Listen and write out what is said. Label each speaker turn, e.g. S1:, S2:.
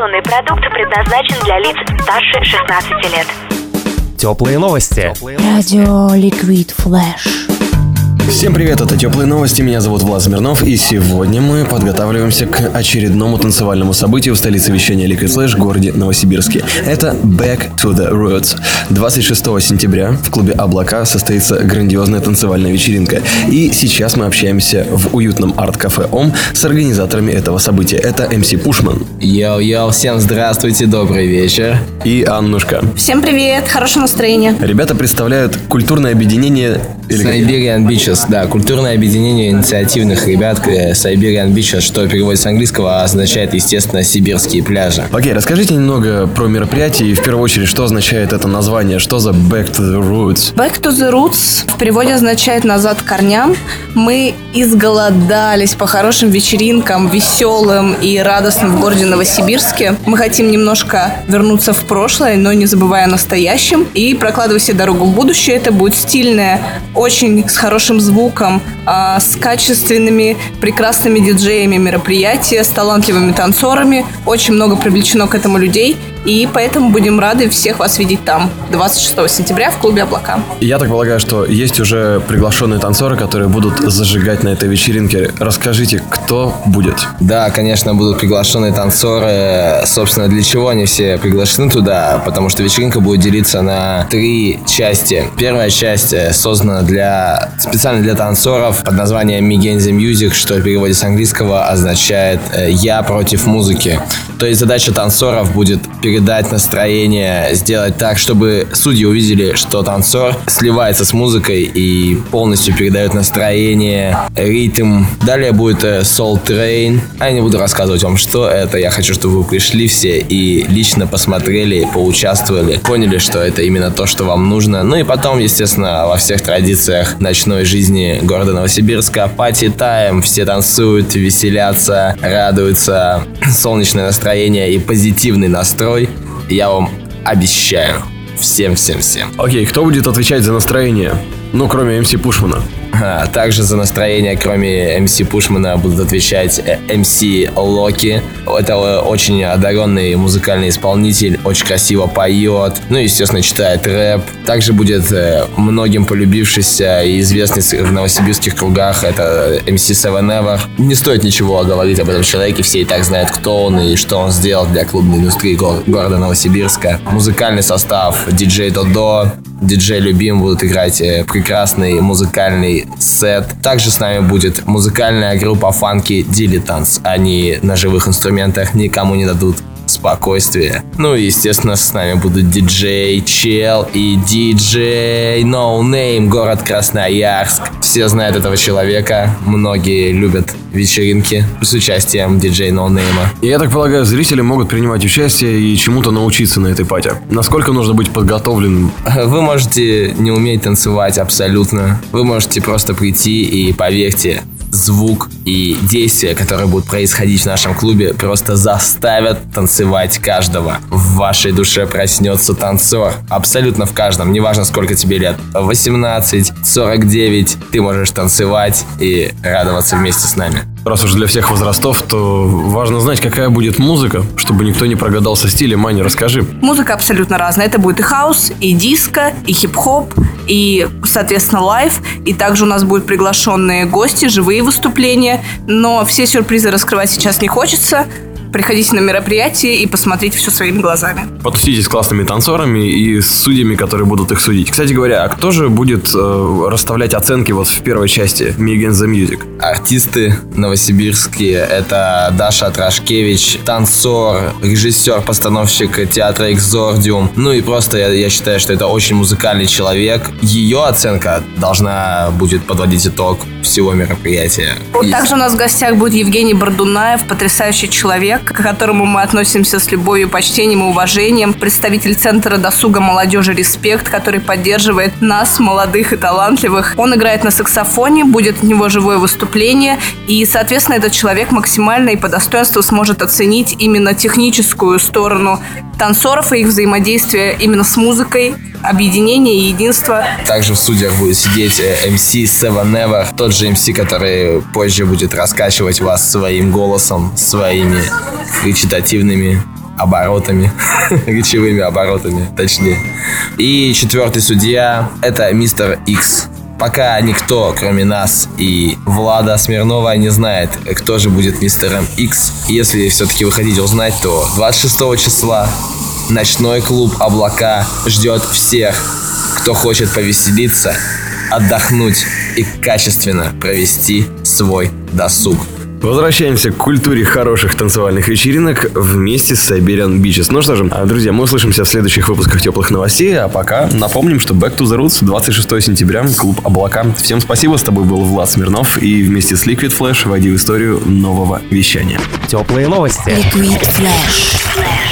S1: Информационный продукт предназначен для лиц старше 16 лет.
S2: Теплые новости.
S3: Радио Liquid Flash.
S4: Всем привет, это Теплые Новости, меня зовут Влад Смирнов, и сегодня мы подготавливаемся к очередному танцевальному событию в столице вещания Liquid Flash, городе Новосибирске. Это Back to the Roots. 26 сентября в клубе «Облака» состоится грандиозная танцевальная вечеринка. И сейчас мы общаемся в уютном арт-кафе ОМ с организаторами этого события. Это MC Пушман.
S5: Йоу-йоу, всем здравствуйте, добрый вечер.
S4: И Аннушка.
S6: Всем привет, хорошего настроения.
S4: Ребята представляют культурное объединение...
S5: Siberian Beaches, да, культурное объединение инициативных ребят Siberian Beaches, что переводится с английского, означает, естественно, сибирские пляжи.
S4: Окей, расскажите немного про мероприятие и в первую очередь, что означает это название, что за Back to the Roots?
S6: Back to the Roots в переводе означает «назад к корням». Мы изголодались по хорошим вечеринкам, веселым и радостным в городе Новосибирске. Мы хотим немножко вернуться в прошлое, но не забывая о настоящем и прокладывая себе дорогу в будущее. Это будет стильное, очень с хорошим звуком, а, с качественными, прекрасными диджеями мероприятия, с талантливыми танцорами. Очень много привлечено к этому людей. И поэтому будем рады всех вас видеть там 26 сентября в клубе «Облака».
S4: Я так полагаю, что есть уже приглашенные танцоры, которые будут зажигать на этой вечеринке. Расскажите, кто будет?
S5: Да, конечно, будут приглашенные танцоры. Собственно, для чего они все приглашены туда? Потому что вечеринка будет делиться на три части. Первая часть э, создана для специально для танцоров под названием Мигензи Music, что в переводе с английского означает э, «Я против музыки». То есть задача танцоров будет передать настроение, сделать так, чтобы судьи увидели, что танцор сливается с музыкой и полностью передает настроение, ритм. Далее будет э, Soul Train. Я не буду рассказывать вам, что это. Я хочу, чтобы вы пришли все и лично посмотрели, поучаствовали, поняли, что это именно то, что вам нужно. Ну и потом, естественно, во всех традициях ночной жизни города Новосибирска пати тайм, все танцуют, веселятся, радуются, солнечное настроение и позитивный настрой я вам обещаю. Всем-всем-всем.
S4: Окей, кто будет отвечать за настроение? Ну, кроме МС Пушмана.
S5: А, также за настроение, кроме МС Пушмана, будут отвечать МС Локи. Это очень одаренный музыкальный исполнитель, очень красиво поет, ну и, естественно, читает рэп. Также будет э, многим полюбившийся и известный в новосибирских кругах, это МС Seven Ever. Не стоит ничего говорить об этом человеке, все и так знают, кто он и что он сделал для клубной индустрии го- города Новосибирска. Музыкальный состав диджей Додо, диджей Любим будут играть э, прекрасный музыкальный сет. Также с нами будет музыкальная группа Funky Дилетанс. Они на живых инструментах никому не дадут спокойствия. Ну и, естественно, с нами будут диджей Чел и диджей No Name, город Красноярск. Все знают этого человека, многие любят вечеринки с участием диджей No Name.
S4: Я так полагаю, зрители могут принимать участие и чему-то научиться на этой пати. Насколько нужно быть подготовленным?
S5: Вы можете не уметь танцевать абсолютно. Вы можете просто прийти и поверьте, звук и действия, которые будут происходить в нашем клубе, просто заставят танцевать каждого. В вашей душе проснется танцор. Абсолютно в каждом. Неважно, сколько тебе лет. 18, 49. Ты можешь танцевать и радоваться вместе с нами.
S4: Раз уж для всех возрастов, то важно знать, какая будет музыка, чтобы никто не прогадал со стилем. Маня, расскажи.
S6: Музыка абсолютно разная. Это будет и хаус, и диско, и хип-хоп, и, соответственно, live. И также у нас будут приглашенные гости, живые выступления. Но все сюрпризы раскрывать сейчас не хочется. Приходите на мероприятие и посмотрите все своими глазами.
S4: Потусите с классными танцорами и с судьями, которые будут их судить. Кстати говоря, а кто же будет э, расставлять оценки вот в первой части Миген the Music?
S5: Артисты новосибирские – это Даша Трашкевич, танцор, режиссер, постановщик театра «Экзордиум». Ну и просто я, я считаю, что это очень музыкальный человек. Ее оценка должна будет подводить итог всего мероприятия. И-
S6: Также у нас в гостях будет Евгений Бардунаев, потрясающий человек, к которому мы относимся с любовью, почтением и уважением. Представитель Центра досуга молодежи «Респект», который поддерживает нас, молодых и талантливых. Он играет на саксофоне, будет от него живое выступление. И, соответственно, этот человек максимально и по достоинству сможет оценить именно техническую сторону танцоров и их взаимодействие именно с музыкой, объединение и единство.
S5: Также в студиях будет сидеть MC Seven Never, тот же MC, который позже будет раскачивать вас своим голосом, своими речитативными оборотами, речевыми оборотами, точнее. И четвертый судья – это мистер Икс. Пока никто, кроме нас и Влада Смирнова, не знает, кто же будет мистером Икс. Если все-таки вы хотите узнать, то 26 числа ночной клуб «Облака» ждет всех, кто хочет повеселиться, отдохнуть и качественно провести свой досуг.
S4: Возвращаемся к культуре хороших танцевальных вечеринок вместе с Siberian Beaches. Ну что же, а, друзья, мы услышимся в следующих выпусках теплых новостей, а пока напомним, что Back to the Roots 26 сентября, клуб Облака. Всем спасибо, с тобой был Влад Смирнов и вместе с Liquid Flash войди в историю нового вещания.
S2: Теплые новости.
S3: Liquid Flash.